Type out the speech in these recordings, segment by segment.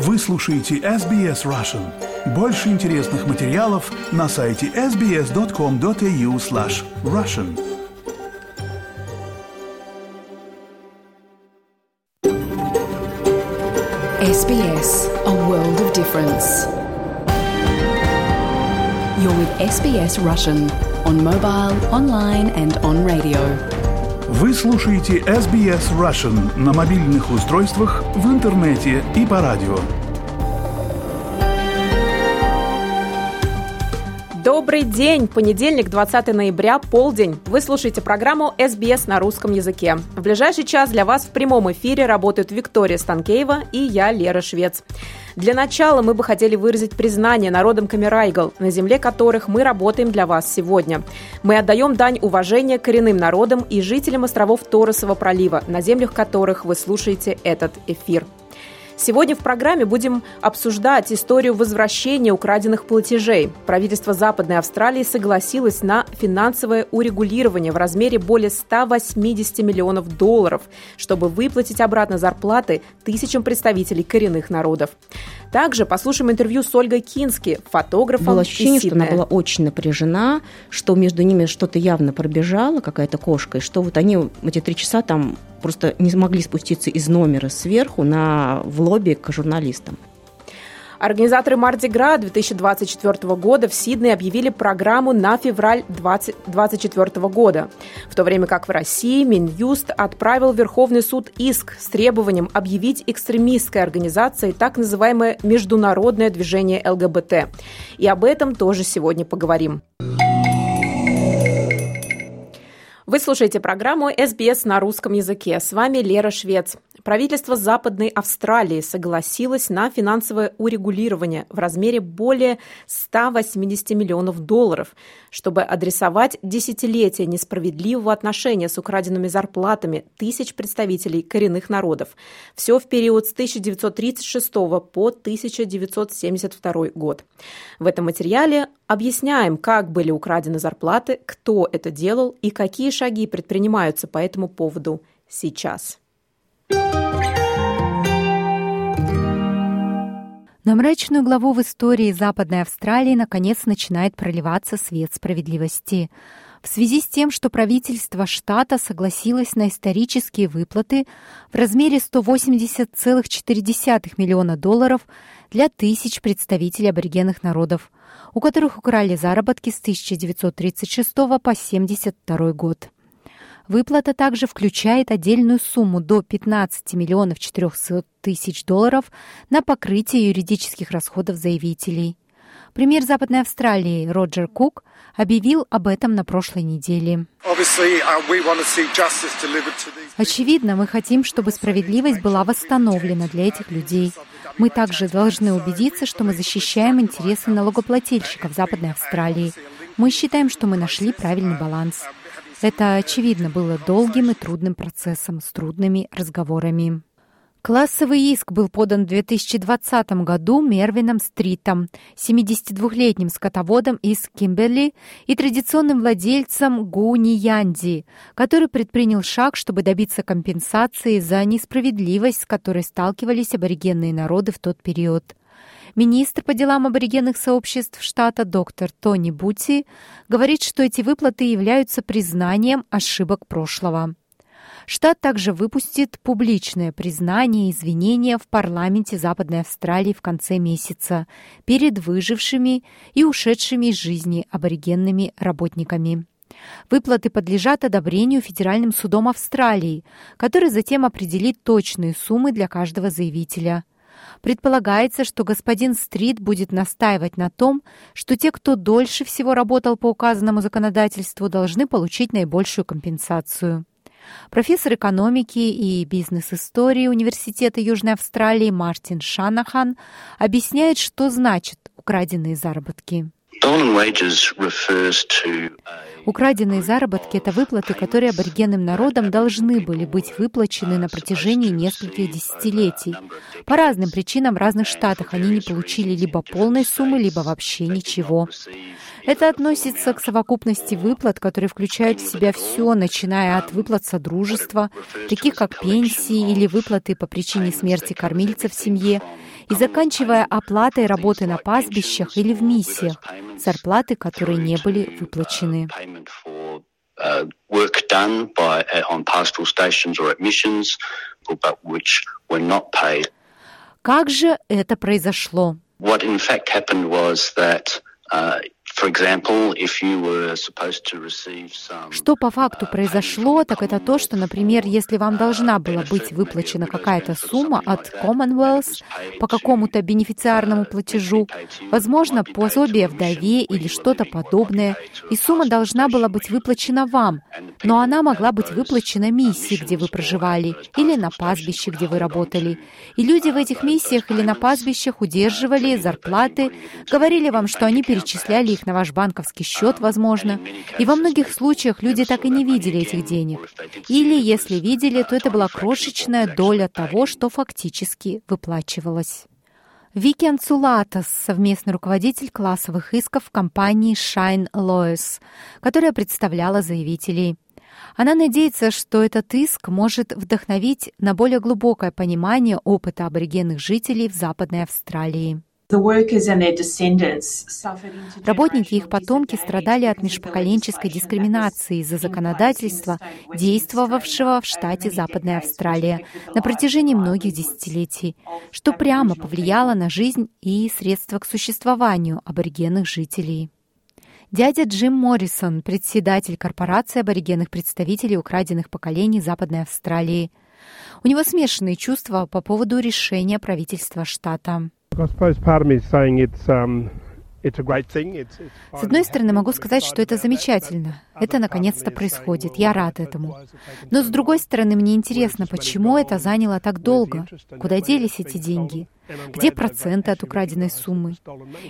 Вы слушаете SBS Russian. Больше интересных материалов на сайте sbs.com.au slash russian. SBS, a world of difference. You're with SBS Russian on mobile, online and on radio. Вы слушаете SBS Russian на мобильных устройствах, в интернете и по радио. Добрый день! Понедельник, 20 ноября, полдень. Вы слушаете программу SBS на русском языке. В ближайший час для вас в прямом эфире работают Виктория Станкеева и я, Лера Швец. Для начала мы бы хотели выразить признание народам Камерайгл, на земле которых мы работаем для вас сегодня. Мы отдаем дань уважения коренным народам и жителям островов Торосова пролива, на землях которых вы слушаете этот эфир. Сегодня в программе будем обсуждать историю возвращения украденных платежей. Правительство Западной Австралии согласилось на финансовое урегулирование в размере более 180 миллионов долларов, чтобы выплатить обратно зарплаты тысячам представителей коренных народов. Также послушаем интервью с Ольгой Кински, фотографом Было ощущение, что она была очень напряжена, что между ними что-то явно пробежало, какая-то кошка, и что вот они эти три часа там просто не смогли спуститься из номера сверху на, в лобби к журналистам. Организаторы Мардигра 2024 года в Сиднее объявили программу на февраль 2024 года, в то время как в России Минюст отправил в Верховный суд иск с требованием объявить экстремистской организацией так называемое международное движение ЛГБТ. И об этом тоже сегодня поговорим. Вы слушаете программу «СБС на русском языке». С вами Лера Швец. Правительство Западной Австралии согласилось на финансовое урегулирование в размере более 180 миллионов долларов, чтобы адресовать десятилетия несправедливого отношения с украденными зарплатами тысяч представителей коренных народов. Все в период с 1936 по 1972 год. В этом материале объясняем, как были украдены зарплаты, кто это делал и какие шаги предпринимаются по этому поводу сейчас. На мрачную главу в истории Западной Австралии наконец начинает проливаться свет справедливости. В связи с тем, что правительство штата согласилось на исторические выплаты в размере 180,4 миллиона долларов для тысяч представителей аборигенных народов, у которых украли заработки с 1936 по 1972 год. Выплата также включает отдельную сумму до 15 миллионов 400 тысяч долларов на покрытие юридических расходов заявителей. Премьер Западной Австралии Роджер Кук объявил об этом на прошлой неделе. Очевидно, мы хотим, чтобы справедливость была восстановлена для этих людей. Мы также должны убедиться, что мы защищаем интересы налогоплательщиков Западной Австралии. Мы считаем, что мы нашли правильный баланс. Это, очевидно, было долгим и трудным процессом с трудными разговорами. Классовый иск был подан в 2020 году Мервином Стритом, 72-летним скотоводом из Кимберли и традиционным владельцем Гуни Янди, который предпринял шаг, чтобы добиться компенсации за несправедливость, с которой сталкивались аборигенные народы в тот период. Министр по делам аборигенных сообществ штата доктор Тони Бути говорит, что эти выплаты являются признанием ошибок прошлого. Штат также выпустит публичное признание и извинения в парламенте Западной Австралии в конце месяца перед выжившими и ушедшими из жизни аборигенными работниками. Выплаты подлежат одобрению Федеральным судом Австралии, который затем определит точные суммы для каждого заявителя. Предполагается, что господин Стрит будет настаивать на том, что те, кто дольше всего работал по указанному законодательству, должны получить наибольшую компенсацию. Профессор экономики и бизнес-истории Университета Южной Австралии Мартин Шанахан объясняет, что значит украденные заработки. Украденные заработки — это выплаты, которые аборигенным народам должны были быть выплачены на протяжении нескольких десятилетий. По разным причинам в разных штатах они не получили либо полной суммы, либо вообще ничего. Это относится к совокупности выплат, которые включают в себя все, начиная от выплат содружества, таких как пенсии или выплаты по причине смерти кормильца в семье, и заканчивая оплатой работы на пастбищах или в миссиях, зарплаты, которые не были выплачены. Uh, uh, как же это произошло? What in fact happened was that uh, что по факту uh, произошло, так это то, что, например, если вам должна была быть выплачена какая-то сумма от Commonwealth по какому-то бенефициарному платежу, возможно, пособие вдове или что-то подобное, и сумма должна была быть выплачена вам, но она могла быть выплачена миссии, где вы проживали, или на пастбище, где вы работали. И люди в этих миссиях или на пастбищах удерживали зарплаты, говорили вам, что они перечисляли их на ваш банковский счет, возможно. И во многих случаях люди так и не видели этих денег. Или, если видели, то это была крошечная доля того, что фактически выплачивалось. Вики Анцулатас, совместный руководитель классовых исков компании Shine Lawyers, которая представляла заявителей. Она надеется, что этот иск может вдохновить на более глубокое понимание опыта аборигенных жителей в Западной Австралии. Работники и их потомки страдали от межпоколенческой дискриминации из-за законодательства, действовавшего в штате Западная Австралия на протяжении многих десятилетий, что прямо повлияло на жизнь и средства к существованию аборигенных жителей. Дядя Джим Моррисон, председатель корпорации аборигенных представителей украденных поколений Западной Австралии. У него смешанные чувства по поводу решения правительства штата. С одной стороны, могу сказать, что это замечательно. Это наконец-то происходит. Я рад этому. Но с другой стороны, мне интересно, почему это заняло так долго? Куда делись эти деньги? Где проценты от украденной суммы?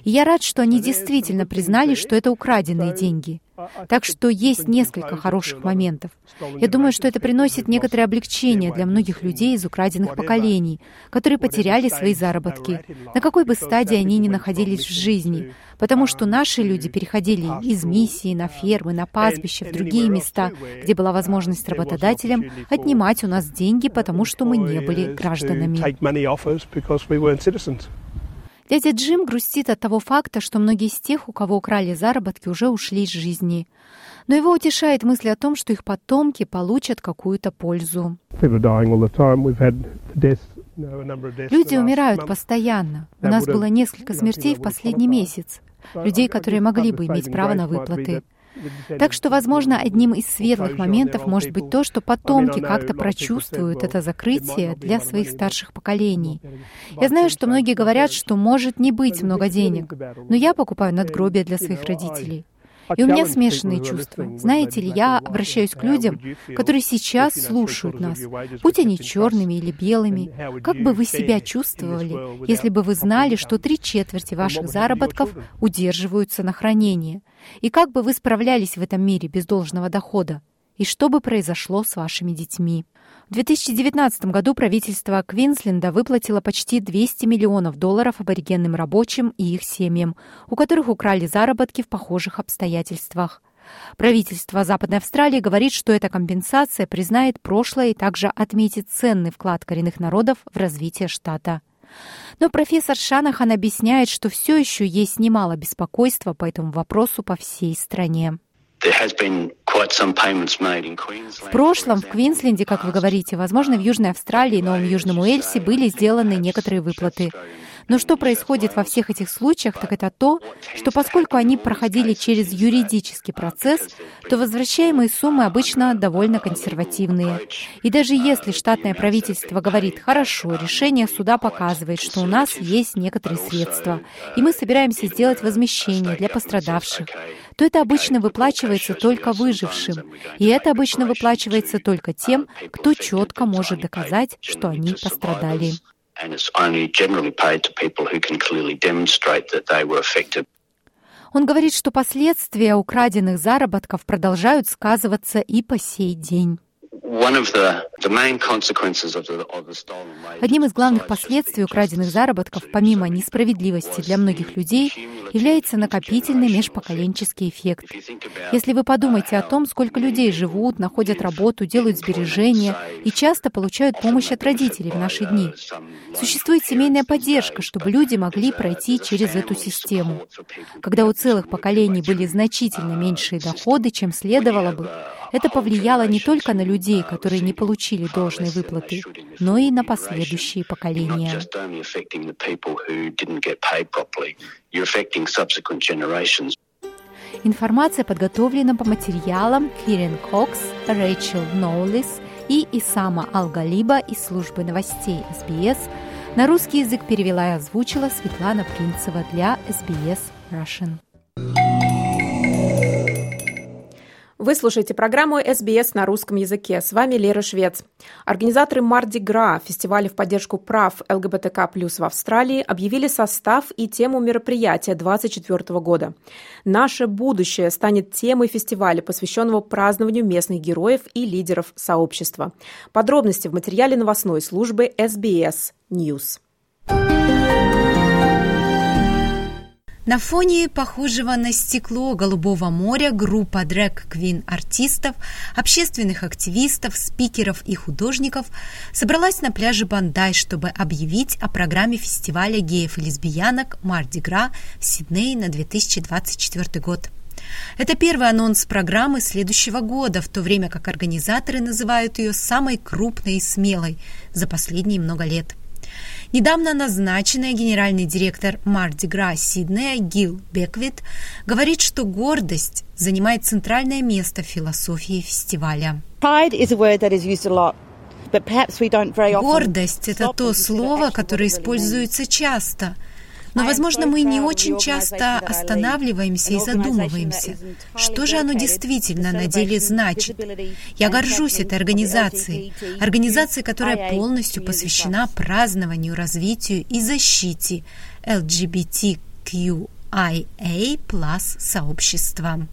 И я рад, что они действительно признали, что это украденные деньги. Так что есть несколько хороших моментов. Я думаю, что это приносит некоторое облегчение для многих людей из украденных поколений, которые потеряли свои заработки, на какой бы стадии они ни находились в жизни, потому что наши люди переходили из миссии на фермы, на пастбища, в другие места, где была возможность работодателям отнимать у нас деньги, потому что мы не были гражданами. Дядя Джим грустит от того факта, что многие из тех, у кого украли заработки, уже ушли из жизни. Но его утешает мысль о том, что их потомки получат какую-то пользу. Люди умирают постоянно. У нас было несколько смертей в последний месяц. Людей, которые могли бы иметь право на выплаты. Так что, возможно, одним из светлых моментов может быть то, что потомки как-то прочувствуют это закрытие для своих старших поколений. Я знаю, что многие говорят, что может не быть много денег, но я покупаю надгробия для своих родителей. И у меня смешанные чувства. Знаете ли, я обращаюсь к людям, которые сейчас слушают нас, будь они черными или белыми. Как бы вы себя чувствовали, если бы вы знали, что три четверти ваших заработков удерживаются на хранение? И как бы вы справлялись в этом мире без должного дохода? И что бы произошло с вашими детьми? В 2019 году правительство Квинсленда выплатило почти 200 миллионов долларов аборигенным рабочим и их семьям, у которых украли заработки в похожих обстоятельствах. Правительство Западной Австралии говорит, что эта компенсация признает прошлое и также отметит ценный вклад коренных народов в развитие штата. Но профессор Шанахан объясняет, что все еще есть немало беспокойства по этому вопросу по всей стране. В прошлом в Квинсленде, как вы говорите, возможно, в Южной Австралии, но в Южном Уэльсе были сделаны некоторые выплаты. Но что происходит во всех этих случаях, так это то, что поскольку они проходили через юридический процесс, то возвращаемые суммы обычно довольно консервативные. И даже если штатное правительство говорит, хорошо, решение суда показывает, что у нас есть некоторые средства, и мы собираемся сделать возмещение для пострадавших, то это обычно выплачивается только выжившим. И это обычно выплачивается только тем, кто четко может доказать, что они пострадали Он говорит, что последствия украденных заработков продолжают сказываться и по сей день. Одним из главных последствий украденных заработков, помимо несправедливости для многих людей, является накопительный межпоколенческий эффект. Если вы подумаете о том, сколько людей живут, находят работу, делают сбережения и часто получают помощь от родителей в наши дни, существует семейная поддержка, чтобы люди могли пройти через эту систему. Когда у целых поколений были значительно меньшие доходы, чем следовало бы, это повлияло не только на людей, которые не получили должной выплаты, но и на последующие поколения. Информация подготовлена по материалам Кирен Кокс, Рэйчел Ноулис и Исама Алгалиба из службы новостей СБС. На русский язык перевела и озвучила Светлана Принцева для СБС Russian. Вы слушаете программу SBS на русском языке. С вами Лера Швец. Организаторы Марди Гра, фестиваля в поддержку прав ЛГБТК+, в Австралии, объявили состав и тему мероприятия 2024 года. «Наше будущее» станет темой фестиваля, посвященного празднованию местных героев и лидеров сообщества. Подробности в материале новостной службы SBS News. На фоне похожего на стекло голубого моря группа дрэк-квин артистов, общественных активистов, спикеров и художников собралась на пляже Бандай, чтобы объявить о программе фестиваля геев и лесбиянок Марди Гра в Сиднее на 2024 год. Это первый анонс программы следующего года, в то время как организаторы называют ее самой крупной и смелой за последние много лет – Недавно назначенная генеральный директор Марди Гра Сиднея Гил Беквит говорит, что гордость занимает центральное место в философии фестиваля. Гордость – это то слово, которое используется часто – но, возможно, мы не очень часто останавливаемся и задумываемся, что же оно действительно на деле значит. Я горжусь этой организацией, организацией, которая полностью посвящена празднованию, развитию и защите LGBTQIA плюс сообщества.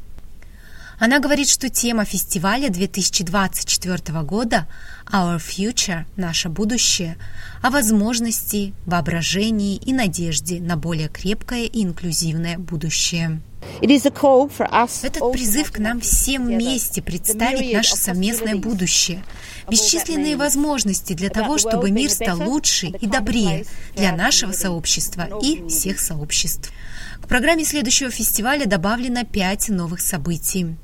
Она говорит, что тема фестиваля 2024 года Our Future – наше будущее о возможности, воображении и надежде на более крепкое и инклюзивное будущее. Этот призыв к нам всем вместе представить наше совместное будущее, бесчисленные возможности для того, чтобы мир стал лучше и добрее для нашего сообщества и всех сообществ. К программе следующего фестиваля добавлено пять новых событий.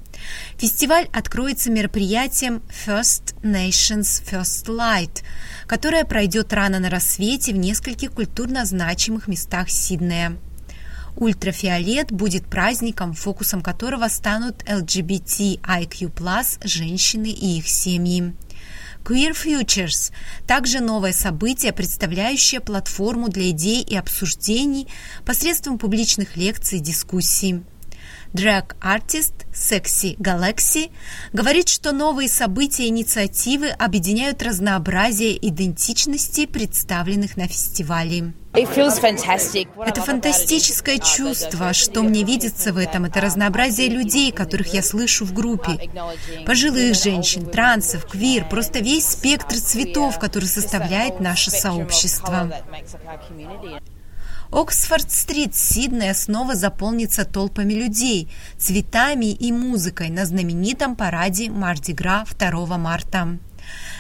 Фестиваль откроется мероприятием First Nations First Light, которое пройдет рано на рассвете в нескольких культурно значимых местах Сиднея. Ультрафиолет будет праздником, фокусом которого станут LGBTIQ+, женщины и их семьи. Queer Futures – также новое событие, представляющее платформу для идей и обсуждений посредством публичных лекций и дискуссий. Драг-артист Секси Galaxy говорит, что новые события и инициативы объединяют разнообразие идентичности, представленных на фестивале. Это фантастическое чувство, что мне видится в этом, это разнообразие людей, которых я слышу в группе. Пожилых женщин, трансов, квир, просто весь спектр цветов, который составляет наше сообщество. Оксфорд-стрит Сиднея снова заполнится толпами людей, цветами и музыкой на знаменитом параде Мардигра 2 марта.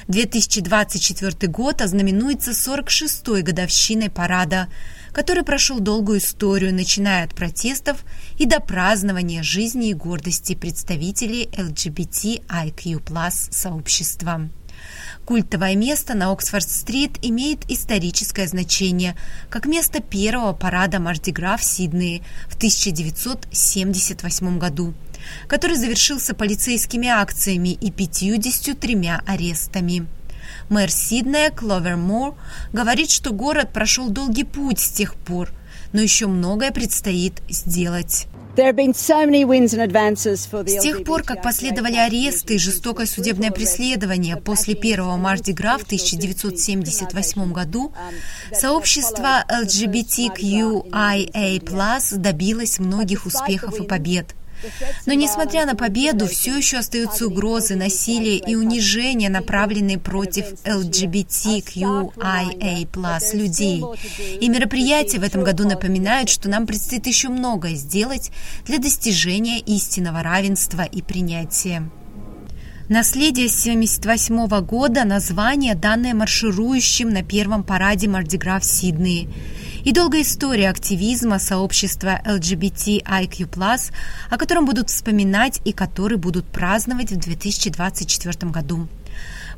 2024 год ознаменуется 46-й годовщиной парада, который прошел долгую историю, начиная от протестов и до празднования жизни и гордости представителей LGBTIQ+, сообщества. Культовое место на Оксфорд-стрит имеет историческое значение, как место первого парада Мардигра в Сиднее в 1978 году, который завершился полицейскими акциями и 53 арестами. Мэр Сиднея Кловер Мур говорит, что город прошел долгий путь с тех пор, но еще многое предстоит сделать. С тех пор, как последовали аресты и жестокое судебное преследование после первого Мардигра в 1978 году, сообщество LGBTQIA+, добилось многих успехов и побед – но несмотря на победу, все еще остаются угрозы, насилия и унижения, направленные против LGBTQIA людей. И мероприятия в этом году напоминают, что нам предстоит еще многое сделать для достижения истинного равенства и принятия. Наследие 1978 года – название, данное марширующим на первом параде Мардигра в Сиднее – и долгая история активизма сообщества LGBTIQ+, о котором будут вспоминать и который будут праздновать в 2024 году.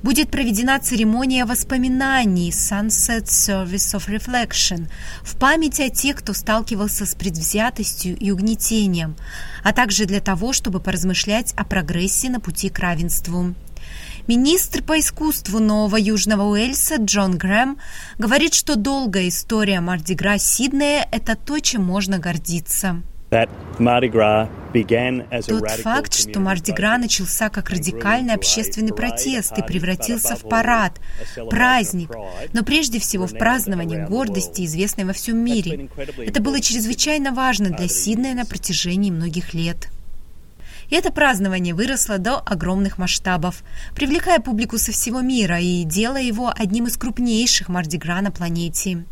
Будет проведена церемония воспоминаний Sunset Service of Reflection в память о тех, кто сталкивался с предвзятостью и угнетением, а также для того, чтобы поразмышлять о прогрессе на пути к равенству. Министр по искусству Нового Южного Уэльса Джон Грэм говорит, что долгая история Мардигра Сиднея – это то, чем можно гордиться. Тот факт, что Мардигра начался как радикальный общественный протест и превратился в парад, праздник, но прежде всего в празднование гордости, известной во всем мире. Это было чрезвычайно важно для Сиднея на протяжении многих лет. И это празднование выросло до огромных масштабов, привлекая публику со всего мира и делая его одним из крупнейших Мардигра на планете.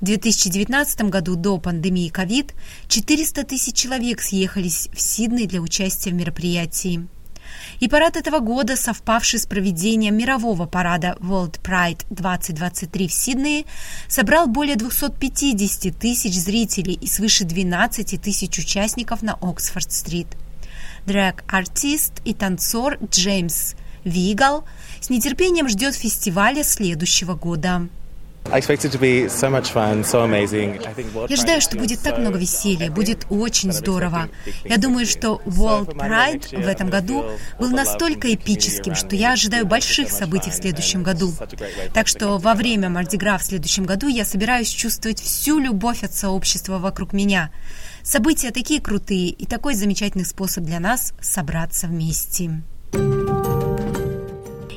В 2019 году до пандемии COVID 400 тысяч человек съехались в Сидней для участия в мероприятии. И парад этого года, совпавший с проведением мирового парада World Pride 2023 в Сиднее, собрал более 250 тысяч зрителей и свыше 12 тысяч участников на Оксфорд-стрит – дрэк-артист и танцор Джеймс Вигал с нетерпением ждет фестиваля следующего года. Я ожидаю, что будет так много веселья, будет очень здорово. Я думаю, что World Pride в этом году был настолько эпическим, что я ожидаю больших событий в следующем году. Так что во время Мардигра в следующем году я собираюсь чувствовать всю любовь от сообщества вокруг меня. События такие крутые и такой замечательный способ для нас собраться вместе.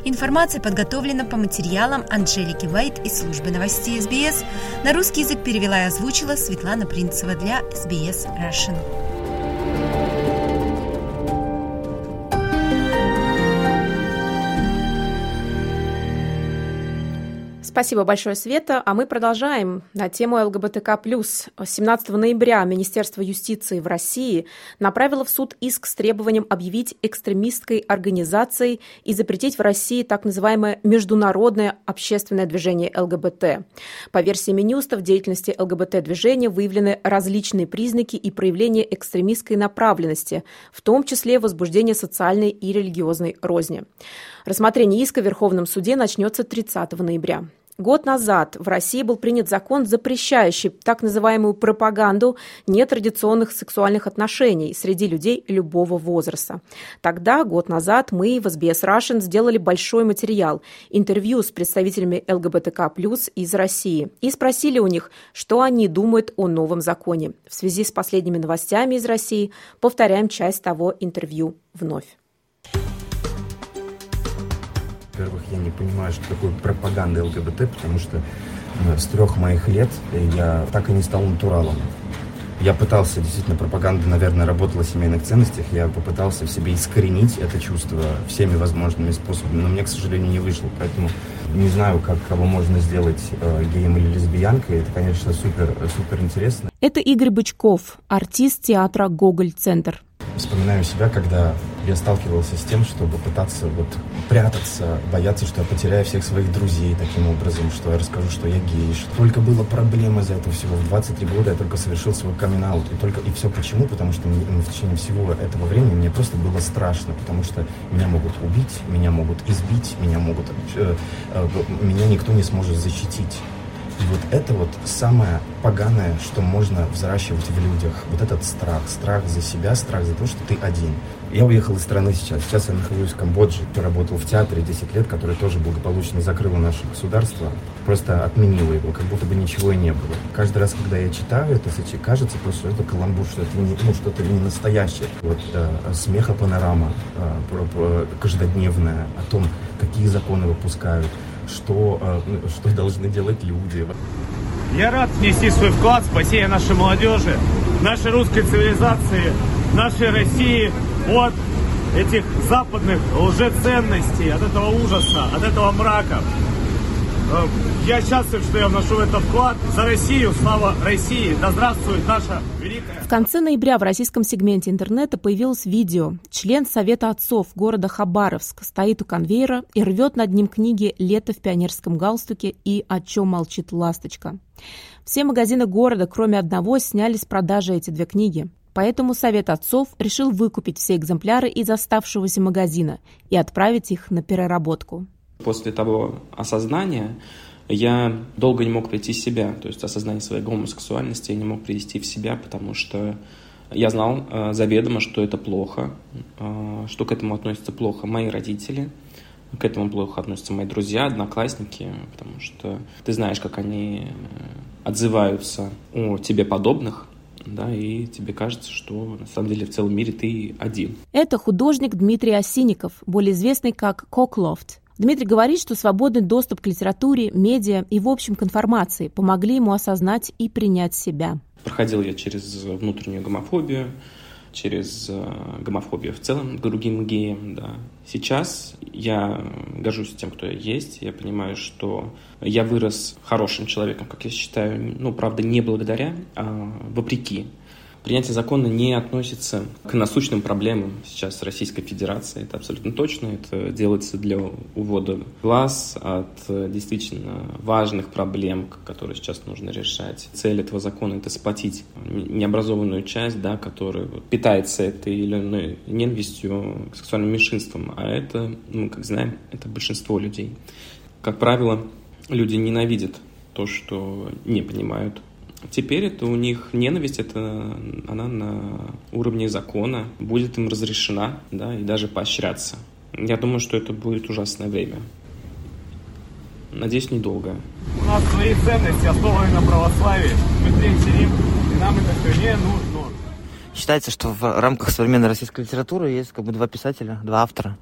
Информация подготовлена по материалам Анжелики Вайт из службы новостей СБС. На русский язык перевела и озвучила Светлана Принцева для СБС Russian. Спасибо большое, Света. А мы продолжаем на тему ЛГБТК+. 17 ноября Министерство юстиции в России направило в суд иск с требованием объявить экстремистской организацией и запретить в России так называемое международное общественное движение ЛГБТ. По версии Минюста, в деятельности ЛГБТ-движения выявлены различные признаки и проявления экстремистской направленности, в том числе возбуждение социальной и религиозной розни. Рассмотрение иска в Верховном суде начнется 30 ноября. Год назад в России был принят закон, запрещающий так называемую пропаганду нетрадиционных сексуальных отношений среди людей любого возраста. Тогда, год назад, мы в SBS Russian сделали большой материал, интервью с представителями ЛГБТК+, из России, и спросили у них, что они думают о новом законе. В связи с последними новостями из России повторяем часть того интервью вновь. Во-первых, я не понимаю, что такое пропаганда ЛГБТ, потому что э, с трех моих лет я так и не стал натуралом. Я пытался, действительно, пропаганда, наверное, работала в семейных ценностях. Я попытался в себе искоренить это чувство всеми возможными способами, но мне, к сожалению, не вышло. Поэтому не знаю, как кого можно сделать э, геем или лесбиянкой. Это, конечно, супер, супер интересно. Это Игорь Бычков, артист театра «Гоголь-центр». Вспоминаю себя, когда я сталкивался с тем, чтобы пытаться вот прятаться, бояться, что я потеряю всех своих друзей таким образом, что я расскажу, что я гей, что только была проблема из-за этого всего. В 23 года я только совершил свой камин и только и все почему? Потому что ну, в течение всего этого времени мне просто было страшно, потому что меня могут убить, меня могут избить, меня могут, э, э, меня никто не сможет защитить. И вот это вот самое поганое, что можно взращивать в людях. Вот этот страх. Страх за себя, страх за то, что ты один. Я уехал из страны сейчас. Сейчас я нахожусь в Камбодже. Работал в театре 10 лет, который тоже благополучно закрыло наше государство. Просто отменило его, как будто бы ничего и не было. Каждый раз, когда я читаю это, кажется просто, что это каламбур, что это не, ну, что-то не настоящее. Вот э, смеха панорама э, каждодневная о том, какие законы выпускают, что, э, что должны делать люди. Я рад внести свой вклад в спасение нашей молодежи, нашей русской цивилизации, нашей России от этих западных лжеценностей, от этого ужаса, от этого мрака. Э, я счастлив, что я вношу в это вклад. За Россию, слава России, да здравствует наша великая... В конце ноября в российском сегменте интернета появилось видео. Член Совета отцов города Хабаровск стоит у конвейера и рвет над ним книги «Лето в пионерском галстуке» и «О чем молчит ласточка». Все магазины города, кроме одного, сняли с продажи эти две книги. Поэтому Совет отцов решил выкупить все экземпляры из оставшегося магазина и отправить их на переработку. После того осознания я долго не мог прийти в себя, то есть осознание своей гомосексуальности я не мог привести в себя, потому что я знал э, заведомо, что это плохо, э, что к этому относятся плохо мои родители, к этому плохо относятся мои друзья, одноклассники, потому что ты знаешь, как они э, отзываются о тебе подобных, да, и тебе кажется, что на самом деле в целом мире ты один. Это художник Дмитрий Осинников, более известный как Коклофт. Дмитрий говорит, что свободный доступ к литературе, медиа и, в общем, к информации помогли ему осознать и принять себя. Проходил я через внутреннюю гомофобию, через э, гомофобию в целом к другим геям. Да. Сейчас я горжусь тем, кто я есть. Я понимаю, что я вырос хорошим человеком, как я считаю. Ну, правда, не благодаря, а вопреки принятие закона не относится к насущным проблемам сейчас Российской Федерации. Это абсолютно точно. Это делается для увода глаз от э, действительно важных проблем, которые сейчас нужно решать. Цель этого закона — это сплотить необразованную часть, да, которая питается этой или иной ненавистью к сексуальным меньшинствам. А это, ну, как знаем, это большинство людей. Как правило, люди ненавидят то, что не понимают Теперь это у них ненависть, это она на уровне закона будет им разрешена, да, и даже поощряться. Я думаю, что это будет ужасное время. Надеюсь, недолго. У нас свои ценности основаны на православии. Мы третий Рим, и нам это все не нужно. Считается, что в рамках современной российской литературы есть как бы два писателя, два автора,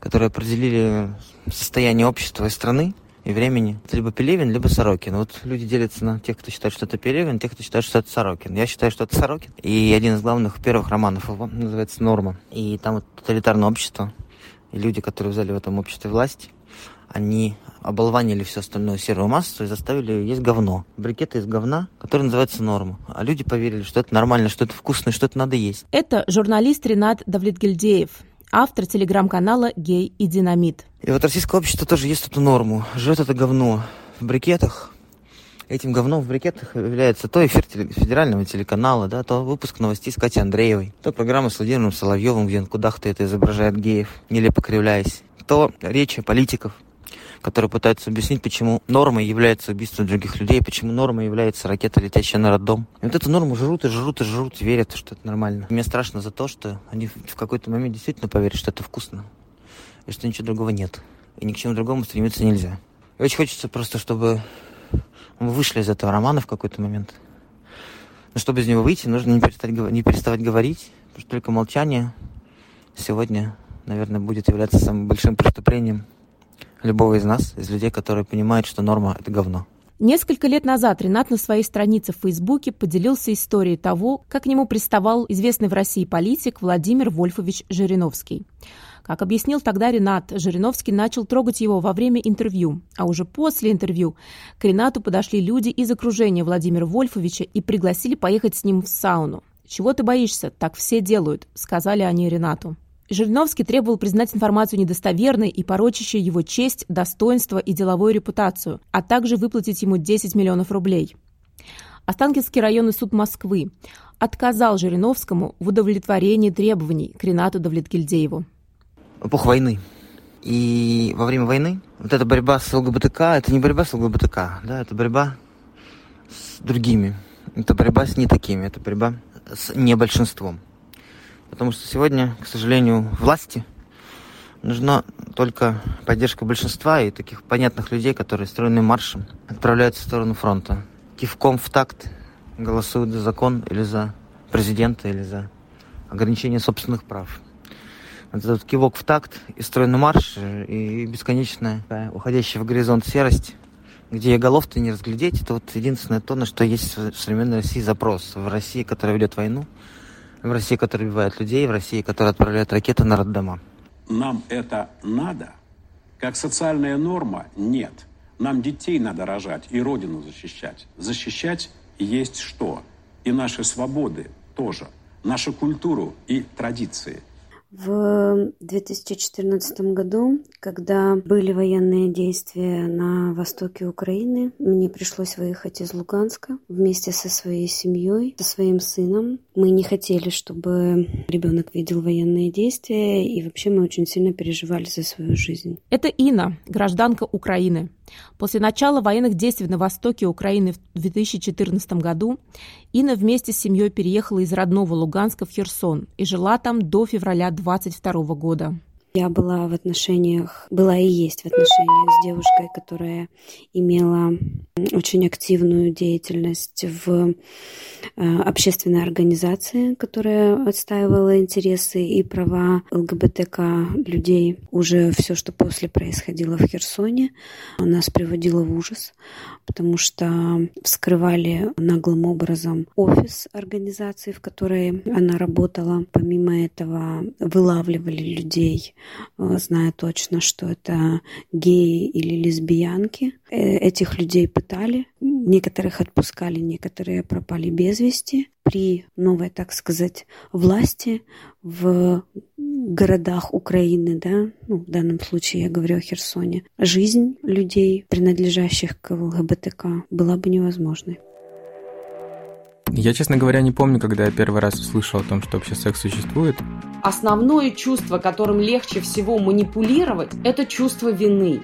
которые определили состояние общества и страны и времени. Это либо Пелевин, либо Сорокин. Вот люди делятся на тех, кто считает, что это Пелевин, тех, кто считает, что это Сорокин. Я считаю, что это Сорокин. И один из главных первых романов его называется «Норма». И там вот тоталитарное общество, и люди, которые взяли в этом обществе власть, они оболванили всю остальную серую массу и заставили есть говно. Брикеты из говна, который называется норма. А люди поверили, что это нормально, что это вкусно, что это надо есть. Это журналист Ренат Давлетгильдеев автор телеграм-канала «Гей и динамит». И вот российское общество тоже есть эту норму. Живет это говно в брикетах. Этим говном в брикетах является то эфир федерального телеканала, да, то выпуск новостей с Катей Андреевой, то программа с Владимиром Соловьевым, где он куда-то это изображает геев, нелепо кривляясь, то речи политиков, которые пытаются объяснить, почему нормой является убийство других людей, почему нормой является ракета, летящая на роддом. И вот эту норму жрут и жрут и жрут, верят, что это нормально. Мне страшно за то, что они в какой-то момент действительно поверят, что это вкусно, и что ничего другого нет. И ни к чему другому стремиться нельзя. И очень хочется просто, чтобы мы вышли из этого романа в какой-то момент. Но чтобы из него выйти, нужно не, перестать, не переставать говорить, потому что только молчание сегодня, наверное, будет являться самым большим преступлением любого из нас, из людей, которые понимают, что норма – это говно. Несколько лет назад Ренат на своей странице в Фейсбуке поделился историей того, как к нему приставал известный в России политик Владимир Вольфович Жириновский. Как объяснил тогда Ренат, Жириновский начал трогать его во время интервью, а уже после интервью к Ренату подошли люди из окружения Владимира Вольфовича и пригласили поехать с ним в сауну. «Чего ты боишься? Так все делают», — сказали они Ренату. Жириновский требовал признать информацию недостоверной и порочащей его честь, достоинство и деловую репутацию, а также выплатить ему 10 миллионов рублей. Останкинский районный суд Москвы отказал Жириновскому в удовлетворении требований к Ренату Давлетгильдееву. Эпох войны. И во время войны вот эта борьба с ЛГБТК, это не борьба с ЛГБТК, да, это борьба с другими. Это борьба с не такими, это борьба с небольшинством. Потому что сегодня, к сожалению, власти нужна только поддержка большинства и таких понятных людей, которые стройным маршем отправляются в сторону фронта. Кивком в такт голосуют за закон или за президента, или за ограничение собственных прав. Вот этот кивок в такт и стройный марш, и бесконечная уходящая в горизонт серость, где голов-то не разглядеть, это вот единственное то, на что есть в современной России запрос. В России, которая ведет войну, в России, которая убивает людей, в России, которая отправляет ракеты на роддома. Нам это надо? Как социальная норма? Нет. Нам детей надо рожать и Родину защищать. Защищать есть что? И наши свободы тоже. Нашу культуру и традиции – в 2014 году, когда были военные действия на востоке Украины, мне пришлось выехать из Луганска вместе со своей семьей, со своим сыном. Мы не хотели, чтобы ребенок видел военные действия, и вообще мы очень сильно переживали за свою жизнь. Это Инна, гражданка Украины. После начала военных действий на востоке Украины в 2014 году Инна вместе с семьей переехала из родного Луганска в Херсон и жила там до февраля 2022 года. Я была в отношениях, была и есть в отношениях с девушкой, которая имела очень активную деятельность в э, общественной организации, которая отстаивала интересы и права ЛГБТК людей. Уже все, что после происходило в Херсоне, нас приводило в ужас, потому что вскрывали наглым образом офис организации, в которой она работала. Помимо этого вылавливали людей Э, знаю точно, что это геи или лесбиянки. Э, этих людей пытали, некоторых отпускали, некоторые пропали без вести. При новой, так сказать, власти в городах Украины, да, ну, в данном случае я говорю о Херсоне, жизнь людей, принадлежащих к ЛГБТК, была бы невозможной. Я, честно говоря, не помню, когда я первый раз услышал о том, что вообще секс существует. Основное чувство, которым легче всего манипулировать, это чувство вины.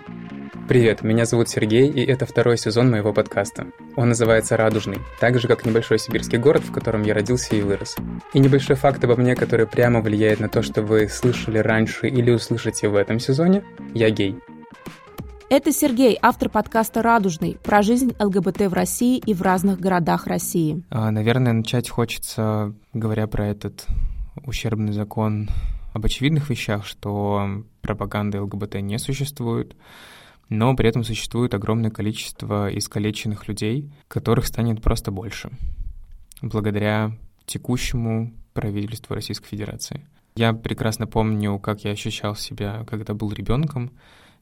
Привет, меня зовут Сергей, и это второй сезон моего подкаста. Он называется «Радужный», так же, как небольшой сибирский город, в котором я родился и вырос. И небольшой факт обо мне, который прямо влияет на то, что вы слышали раньше или услышите в этом сезоне – я гей. Это Сергей, автор подкаста «Радужный» про жизнь ЛГБТ в России и в разных городах России. А, наверное, начать хочется, говоря про этот ущербный закон об очевидных вещах, что пропаганды ЛГБТ не существует, но при этом существует огромное количество искалеченных людей, которых станет просто больше, благодаря текущему правительству Российской Федерации. Я прекрасно помню, как я ощущал себя, когда был ребенком,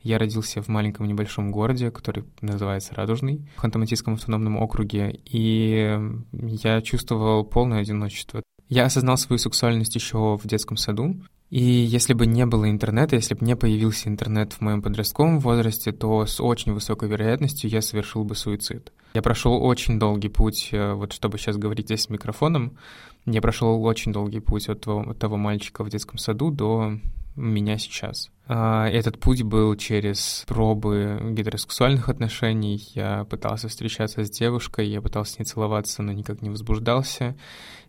я родился в маленьком небольшом городе, который называется Радужный, в Ханты-Мансийском автономном округе, и я чувствовал полное одиночество. Я осознал свою сексуальность еще в детском саду, и если бы не было интернета, если бы не появился интернет в моем подростковом возрасте, то с очень высокой вероятностью я совершил бы суицид. Я прошел очень долгий путь, э, вот чтобы сейчас говорить здесь с микрофоном, я прошел очень долгий путь от того, от того мальчика в детском саду до меня сейчас. А, этот путь был через пробы гетеросексуальных отношений. Я пытался встречаться с девушкой, я пытался с ней целоваться, но никак не возбуждался.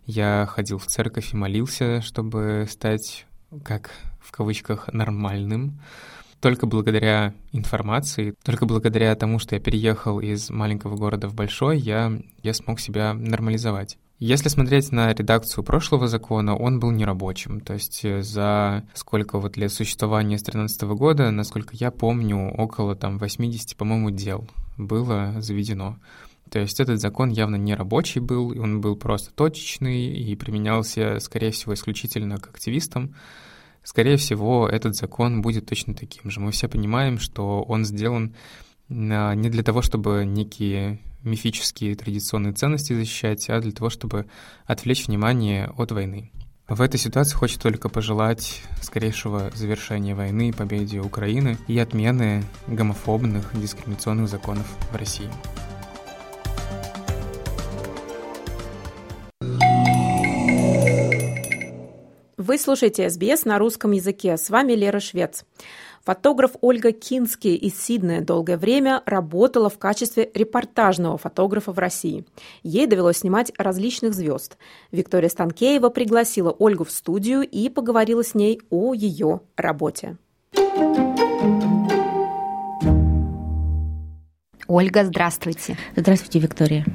Я ходил в церковь и молился, чтобы стать, как в кавычках, нормальным. Только благодаря информации, только благодаря тому, что я переехал из маленького города в большой, я, я смог себя нормализовать. Если смотреть на редакцию прошлого закона, он был нерабочим. То есть э, за сколько вот лет существования с 2013 года, насколько я помню, около там 80, по-моему, дел было заведено. То есть этот закон явно не рабочий был, он был просто точечный и применялся, скорее всего, исключительно к активистам. Скорее всего, этот закон будет точно таким же. Мы все понимаем, что он сделан а, не для того, чтобы некие мифические традиционные ценности защищать, а для того, чтобы отвлечь внимание от войны. В этой ситуации хочется только пожелать скорейшего завершения войны, и победе Украины и отмены гомофобных дискриминационных законов в России. Вы слушаете СБС на русском языке. С вами Лера Швец. Фотограф Ольга Кински из Сиднея долгое время работала в качестве репортажного фотографа в России. Ей довелось снимать различных звезд. Виктория Станкеева пригласила Ольгу в студию и поговорила с ней о ее работе. Ольга, здравствуйте. Здравствуйте, Виктория.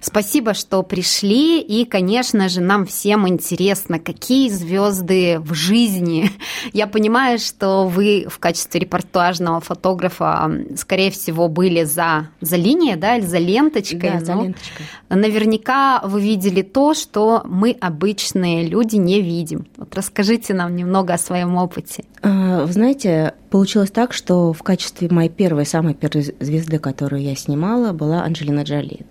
Спасибо, что пришли. И, конечно же, нам всем интересно, какие звезды в жизни. Я понимаю, что вы в качестве репортажного фотографа, скорее всего, были за, за линией, да, или за ленточкой. Да, за ленточкой. Наверняка вы видели то, что мы, обычные люди, не видим. Вот расскажите нам немного о своем опыте. А, вы знаете, получилось так, что в качестве моей первой, самой первой звезды, которую я снимала, была Анджелина Джоли.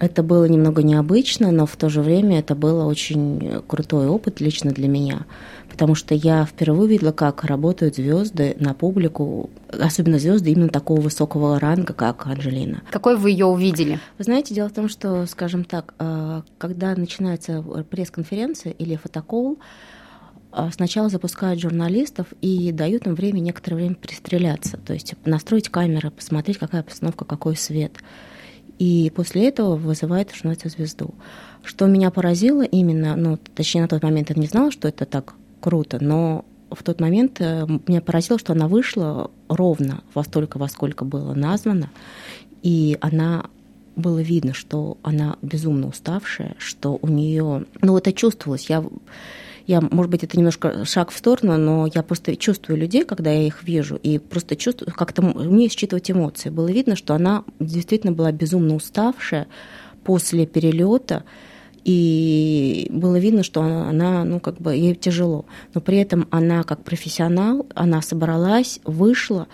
Это было немного необычно, но в то же время это был очень крутой опыт лично для меня, потому что я впервые видела, как работают звезды на публику, особенно звезды именно такого высокого ранга, как Анджелина. Какой вы ее увидели? Вы знаете, дело в том, что, скажем так, э, когда начинается пресс-конференция или фотокол, сначала запускают журналистов и дают им время, некоторое время пристреляться, то есть настроить камеры, посмотреть, какая обстановка, какой свет – и после этого вызывает, называется, звезду. Что меня поразило именно, ну, точнее, на тот момент я не знала, что это так круто, но в тот момент э, меня поразило, что она вышла ровно во столько, во сколько было названо, и она было видно, что она безумно уставшая, что у нее, ну, это чувствовалось. Я я, может быть, это немножко шаг в сторону, но я просто чувствую людей, когда я их вижу, и просто чувствую, как-то мне считывать эмоции. Было видно, что она действительно была безумно уставшая после перелета, и было видно, что она, она, ну, как бы ей тяжело. Но при этом она, как профессионал, она собралась, вышла,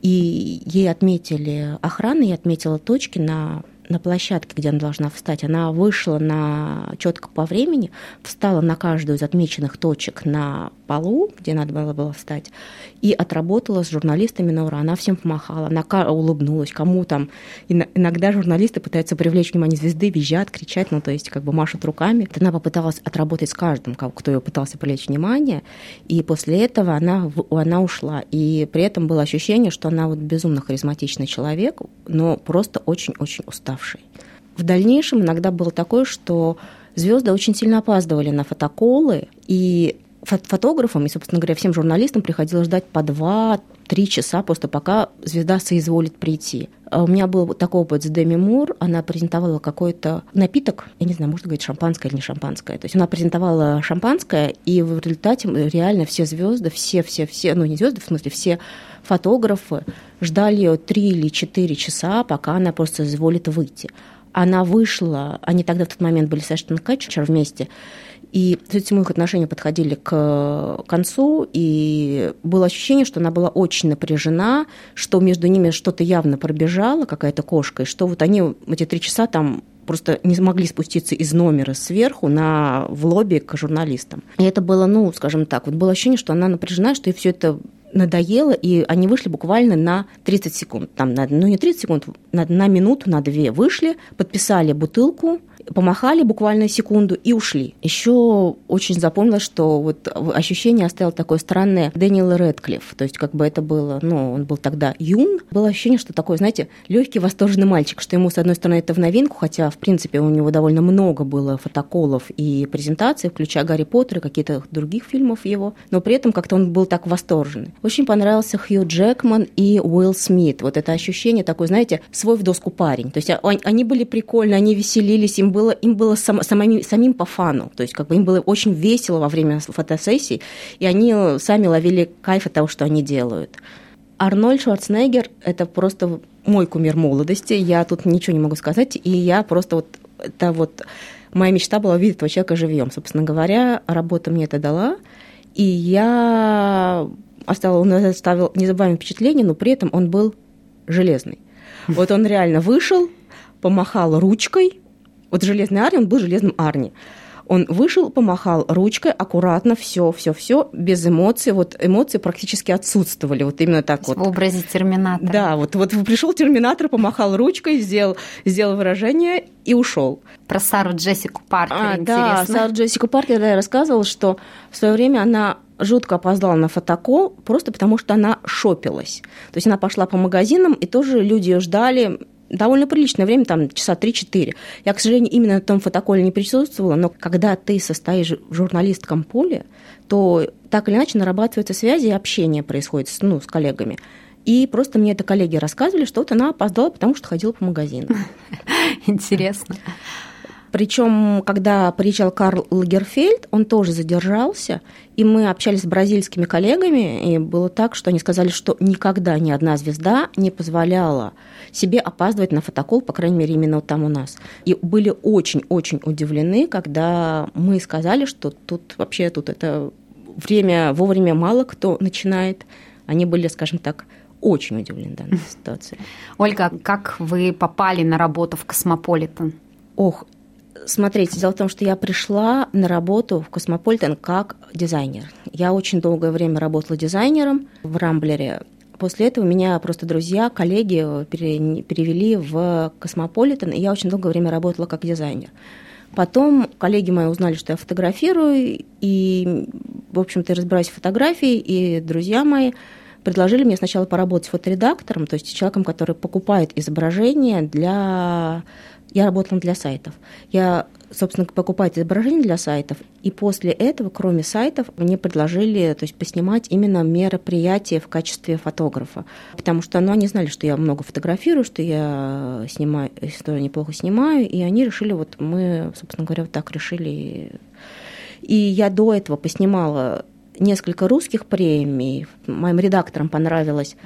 и ей отметили охрана, ей отметила точки на на площадке, где она должна встать, она вышла на четко по времени, встала на каждую из отмеченных точек на полу, где надо было, было встать, и отработала с журналистами на ура. Она всем помахала, она улыбнулась, кому там. Иногда журналисты пытаются привлечь внимание звезды, визжат, кричат, ну, то есть как бы машут руками. Она попыталась отработать с каждым, кто ее пытался привлечь внимание, и после этого она, она ушла. И при этом было ощущение, что она вот безумно харизматичный человек, но просто очень-очень уставший. В дальнейшем иногда было такое, что звезды очень сильно опаздывали на фотоколы, и фотографам и, собственно говоря, всем журналистам приходилось ждать по два-три часа просто пока звезда соизволит прийти. А у меня был такой опыт с Деми Мур. Она презентовала какой-то напиток, я не знаю, можно говорить шампанское или не шампанское. То есть она презентовала шампанское, и в результате реально все звезды, все-все-все, ну не звезды, в смысле, все фотографы ждали ее три или четыре часа, пока она просто изволит выйти. Она вышла, они тогда в тот момент были с Эштон Кэтчер вместе, и этим их отношения подходили к концу, и было ощущение, что она была очень напряжена, что между ними что-то явно пробежало, какая-то кошка, и что вот они эти три часа там просто не смогли спуститься из номера сверху на, в лобби к журналистам. И это было, ну, скажем так, вот было ощущение, что она напряжена, что ей все это надоело, и они вышли буквально на 30 секунд. Там, на, ну, не 30 секунд, на, на минуту, на две вышли, подписали бутылку, помахали буквально секунду и ушли. Еще очень запомнилось, что вот ощущение оставил такое странное Дэниел Редклифф. То есть как бы это было, ну, он был тогда юн. Было ощущение, что такой, знаете, легкий восторженный мальчик, что ему, с одной стороны, это в новинку, хотя, в принципе, у него довольно много было фотоколов и презентаций, включая Гарри Поттер и какие-то других фильмов его, но при этом как-то он был так восторженный. Очень понравился Хью Джекман и Уилл Смит. Вот это ощущение такое, знаете, свой в доску парень. То есть они были прикольны, они веселились, им было, им было сам, самим, самим по фану, то есть как бы им было очень весело во время фотосессий, и они сами ловили кайф от того, что они делают. Арнольд Шварценеггер – это просто мой кумир молодости, я тут ничего не могу сказать, и я просто вот, это вот моя мечта была увидеть этого человека живьем. Собственно говоря, работа мне это дала, и я оставил, он оставил незабываемое впечатление, но при этом он был железный. Вот он реально вышел, помахал ручкой, вот Железный Арни, он был Железным Арни. Он вышел, помахал ручкой, аккуратно, все, все, все, без эмоций. Вот эмоции практически отсутствовали. Вот именно так вот. В образе терминатора. Да, вот, вот пришел терминатор, помахал ручкой, сделал, сделал выражение и ушел. Про Сару Джессику Паркер а, интересно. Да, Сару Джессику Паркер, да, я рассказывала, что в свое время она жутко опоздала на фотокол просто потому, что она шопилась. То есть она пошла по магазинам, и тоже люди ее ждали довольно приличное время, там часа 3-4. Я, к сожалению, именно на том фотоколе не присутствовала, но когда ты состоишь в журналистском поле, то так или иначе нарабатываются связи и общение происходит ну, с коллегами. И просто мне это коллеги рассказывали, что вот она опоздала, потому что ходила по магазину. Интересно. Причем, когда приезжал Карл Лагерфельд, он тоже задержался, и мы общались с бразильскими коллегами, и было так, что они сказали, что никогда ни одна звезда не позволяла себе опаздывать на фотоколл, по крайней мере, именно там у нас. И были очень-очень удивлены, когда мы сказали, что тут вообще тут это время вовремя мало кто начинает. Они были, скажем так, очень удивлены данной ситуацией. Ольга, как вы попали на работу в Космополитен? Ох, Смотрите, дело в том, что я пришла на работу в Космополитен как дизайнер. Я очень долгое время работала дизайнером в Рамблере. После этого меня просто друзья, коллеги перевели в Космополитен, и я очень долгое время работала как дизайнер. Потом коллеги мои узнали, что я фотографирую, и, в общем-то, разбираюсь в фотографии, и друзья мои предложили мне сначала поработать фоторедактором, то есть человеком, который покупает изображения для я работала для сайтов. Я, собственно, покупаю изображения для сайтов, и после этого, кроме сайтов, мне предложили то есть, поснимать именно мероприятия в качестве фотографа. Потому что ну, они знали, что я много фотографирую, что я снимаю, что я неплохо снимаю, и они решили, вот мы, собственно говоря, вот так решили. И я до этого поснимала несколько русских премий. Моим редакторам понравилось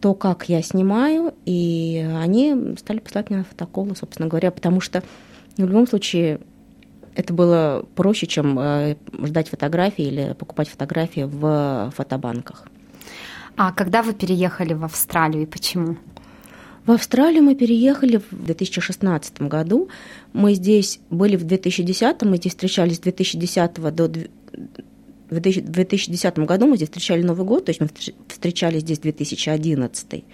то, как я снимаю, и они стали посылать мне фотоколы, собственно говоря, потому что ну, в любом случае это было проще, чем э, ждать фотографии или покупать фотографии в фотобанках. А когда вы переехали в Австралию и почему? В Австралию мы переехали в 2016 году. Мы здесь были в 2010, мы здесь встречались с 2010 до в 2010 году мы здесь встречали Новый год, то есть мы встречались здесь в 2011.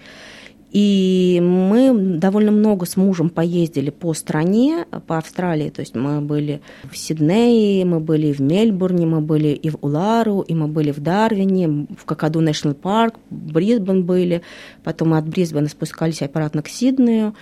И мы довольно много с мужем поездили по стране, по Австралии. То есть мы были в Сиднее, мы были в Мельбурне, мы были и в Улару, и мы были в Дарвине, в Какаду National Парк, Брисбен были. Потом мы от Брисбена спускались обратно к Сиднею.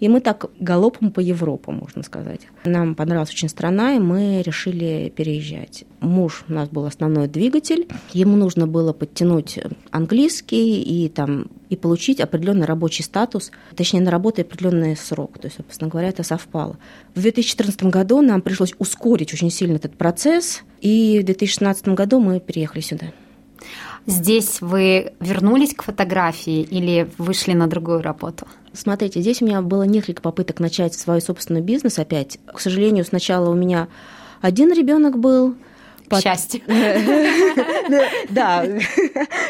И мы так галопом по Европе, можно сказать. Нам понравилась очень страна, и мы решили переезжать. Муж у нас был основной двигатель. Ему нужно было подтянуть английский и там и получить определенный рабочий статус, точнее, на работу определенный срок. То есть, собственно говоря, это совпало. В 2014 году нам пришлось ускорить очень сильно этот процесс, и в 2016 году мы переехали сюда. Здесь вы вернулись к фотографии или вышли на другую работу? Смотрите, здесь у меня было несколько попыток начать свой собственный бизнес опять. К сожалению, сначала у меня один ребенок был, к счастью. Да.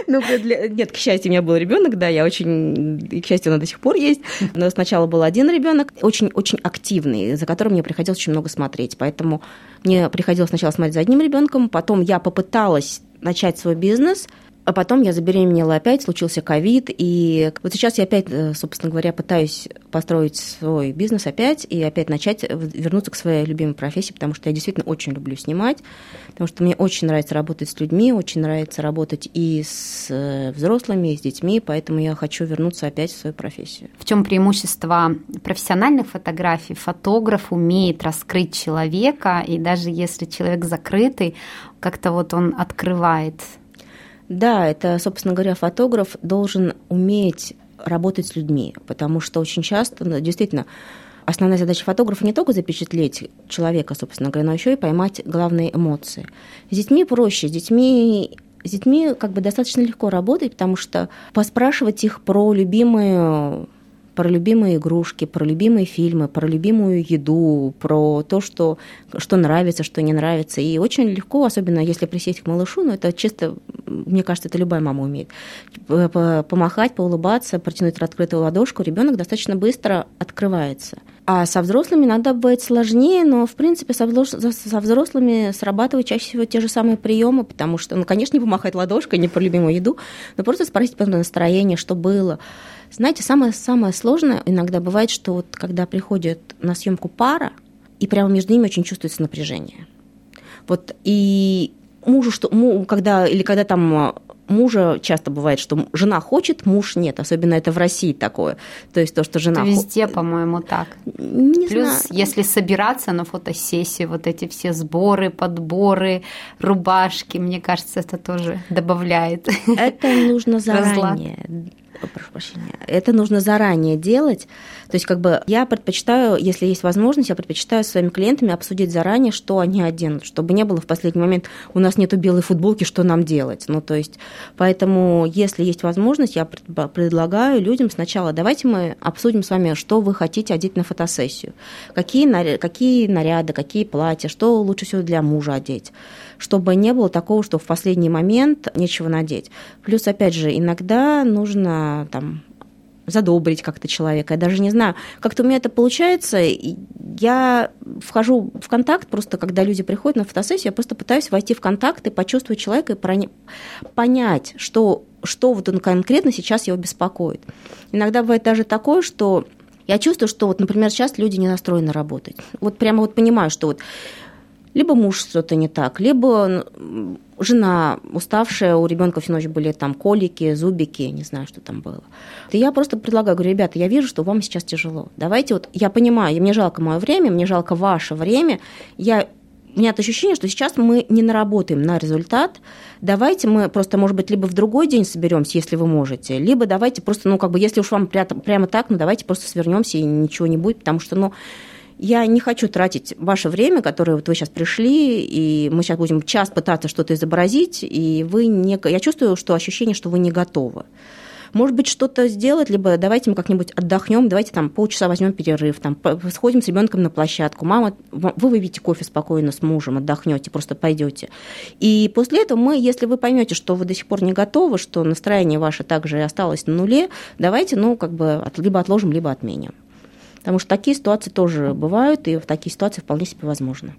Ну, нет, к счастью, у меня был ребенок, да, я очень, и к счастью, он до сих пор есть. Но сначала был один ребенок, очень-очень активный, за которым мне приходилось очень много смотреть. Поэтому мне приходилось сначала смотреть за одним ребенком, потом я попыталась начать свой бизнес – а потом я забеременела опять, случился ковид, и вот сейчас я опять, э, собственно говоря, пытаюсь построить свой бизнес опять и опять начать вернуться к своей любимой профессии, потому что я действительно очень люблю снимать, потому что мне очень нравится работать с людьми, очень нравится работать и с э, взрослыми, и с детьми, поэтому я хочу вернуться опять в свою профессию. В чем преимущество профессиональных фотографий? Фотограф умеет раскрыть человека, и даже если человек закрытый, как-то вот он открывает да, это, собственно говоря, фотограф должен уметь работать с людьми, потому что очень часто, ну, действительно, основная задача фотографа не только запечатлеть человека, собственно говоря, но еще и поймать главные эмоции. С детьми проще, с детьми с детьми как бы достаточно легко работать, потому что поспрашивать их про любимую про любимые игрушки, про любимые фильмы, про любимую еду, про то, что, что нравится, что не нравится. И очень легко, особенно если присесть к малышу, но ну, это чисто мне кажется, это любая мама умеет, помахать, поулыбаться, протянуть открытую ладошку, ребенок достаточно быстро открывается. А со взрослыми иногда бывает сложнее, но, в принципе, со, взрослыми срабатывают чаще всего те же самые приемы, потому что, ну, конечно, не помахать ладошкой, не про любимую еду, но просто спросить по настроение, что было. Знаете, самое, самое сложное иногда бывает, что вот когда приходит на съемку пара, и прямо между ними очень чувствуется напряжение. Вот и мужу, что, когда, или когда там мужа часто бывает, что жена хочет, муж нет. Особенно это в России такое. То есть то, что жена... Это везде, по-моему, так. Не Плюс, знаю. если собираться на фотосессии, вот эти все сборы, подборы, рубашки, мне кажется, это тоже добавляет. Это нужно заранее прошу прощения, это нужно заранее делать. То есть как бы я предпочитаю, если есть возможность, я предпочитаю с своими клиентами обсудить заранее, что они оденут, чтобы не было в последний момент у нас нету белой футболки, что нам делать. Ну то есть поэтому, если есть возможность, я предлагаю людям сначала давайте мы обсудим с вами, что вы хотите одеть на фотосессию, какие какие наряды, какие платья, что лучше всего для мужа одеть чтобы не было такого, что в последний момент нечего надеть. Плюс, опять же, иногда нужно там задобрить как-то человека. Я даже не знаю, как-то у меня это получается. Я вхожу в контакт, просто когда люди приходят на фотосессию, я просто пытаюсь войти в контакт и почувствовать человека и понять, что, что вот он конкретно сейчас его беспокоит. Иногда бывает даже такое, что я чувствую, что вот, например, сейчас люди не настроены работать. Вот прямо вот понимаю, что вот либо муж что-то не так, либо жена уставшая, у ребенка всю ночь были там колики, зубики, не знаю, что там было. И я просто предлагаю, говорю, ребята, я вижу, что вам сейчас тяжело. Давайте вот, я понимаю, мне жалко мое время, мне жалко ваше время, я у меня это ощущение, что сейчас мы не наработаем на результат. Давайте мы просто, может быть, либо в другой день соберемся, если вы можете, либо давайте просто, ну, как бы, если уж вам прямо так, ну, давайте просто свернемся и ничего не будет, потому что, ну, я не хочу тратить ваше время, которое вот вы сейчас пришли, и мы сейчас будем час пытаться что-то изобразить, и вы не... Я чувствую, что ощущение, что вы не готовы. Может быть, что-то сделать, либо давайте мы как-нибудь отдохнем, давайте там полчаса возьмем перерыв, там сходим с ребенком на площадку. Мама, вы выпьете кофе спокойно с мужем, отдохнете, просто пойдете. И после этого мы, если вы поймете, что вы до сих пор не готовы, что настроение ваше также осталось на нуле, давайте, ну, как бы либо отложим, либо отменим. Потому что такие ситуации тоже бывают, и в такие ситуации вполне себе возможно.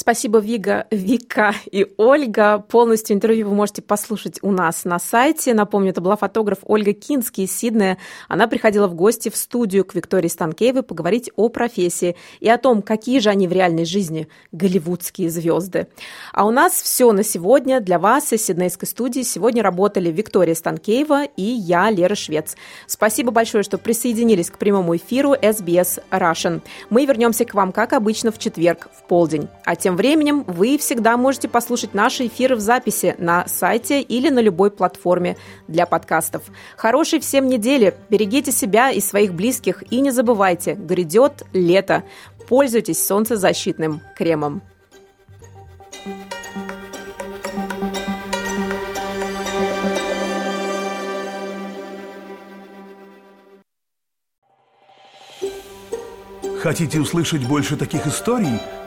Спасибо, Вига, Вика и Ольга. Полностью интервью вы можете послушать у нас на сайте. Напомню, это была фотограф Ольга Кинский из Сиднея. Она приходила в гости в студию к Виктории Станкеевой поговорить о профессии и о том, какие же они в реальной жизни голливудские звезды. А у нас все на сегодня. Для вас из Сиднейской студии сегодня работали Виктория Станкеева и я, Лера Швец. Спасибо большое, что присоединились к прямому эфиру SBS Russian. Мы вернемся к вам, как обычно, в четверг в полдень. А тем тем временем вы всегда можете послушать наши эфиры в записи на сайте или на любой платформе для подкастов. Хорошей всем недели, берегите себя и своих близких и не забывайте, грядет лето. Пользуйтесь солнцезащитным кремом. Хотите услышать больше таких историй?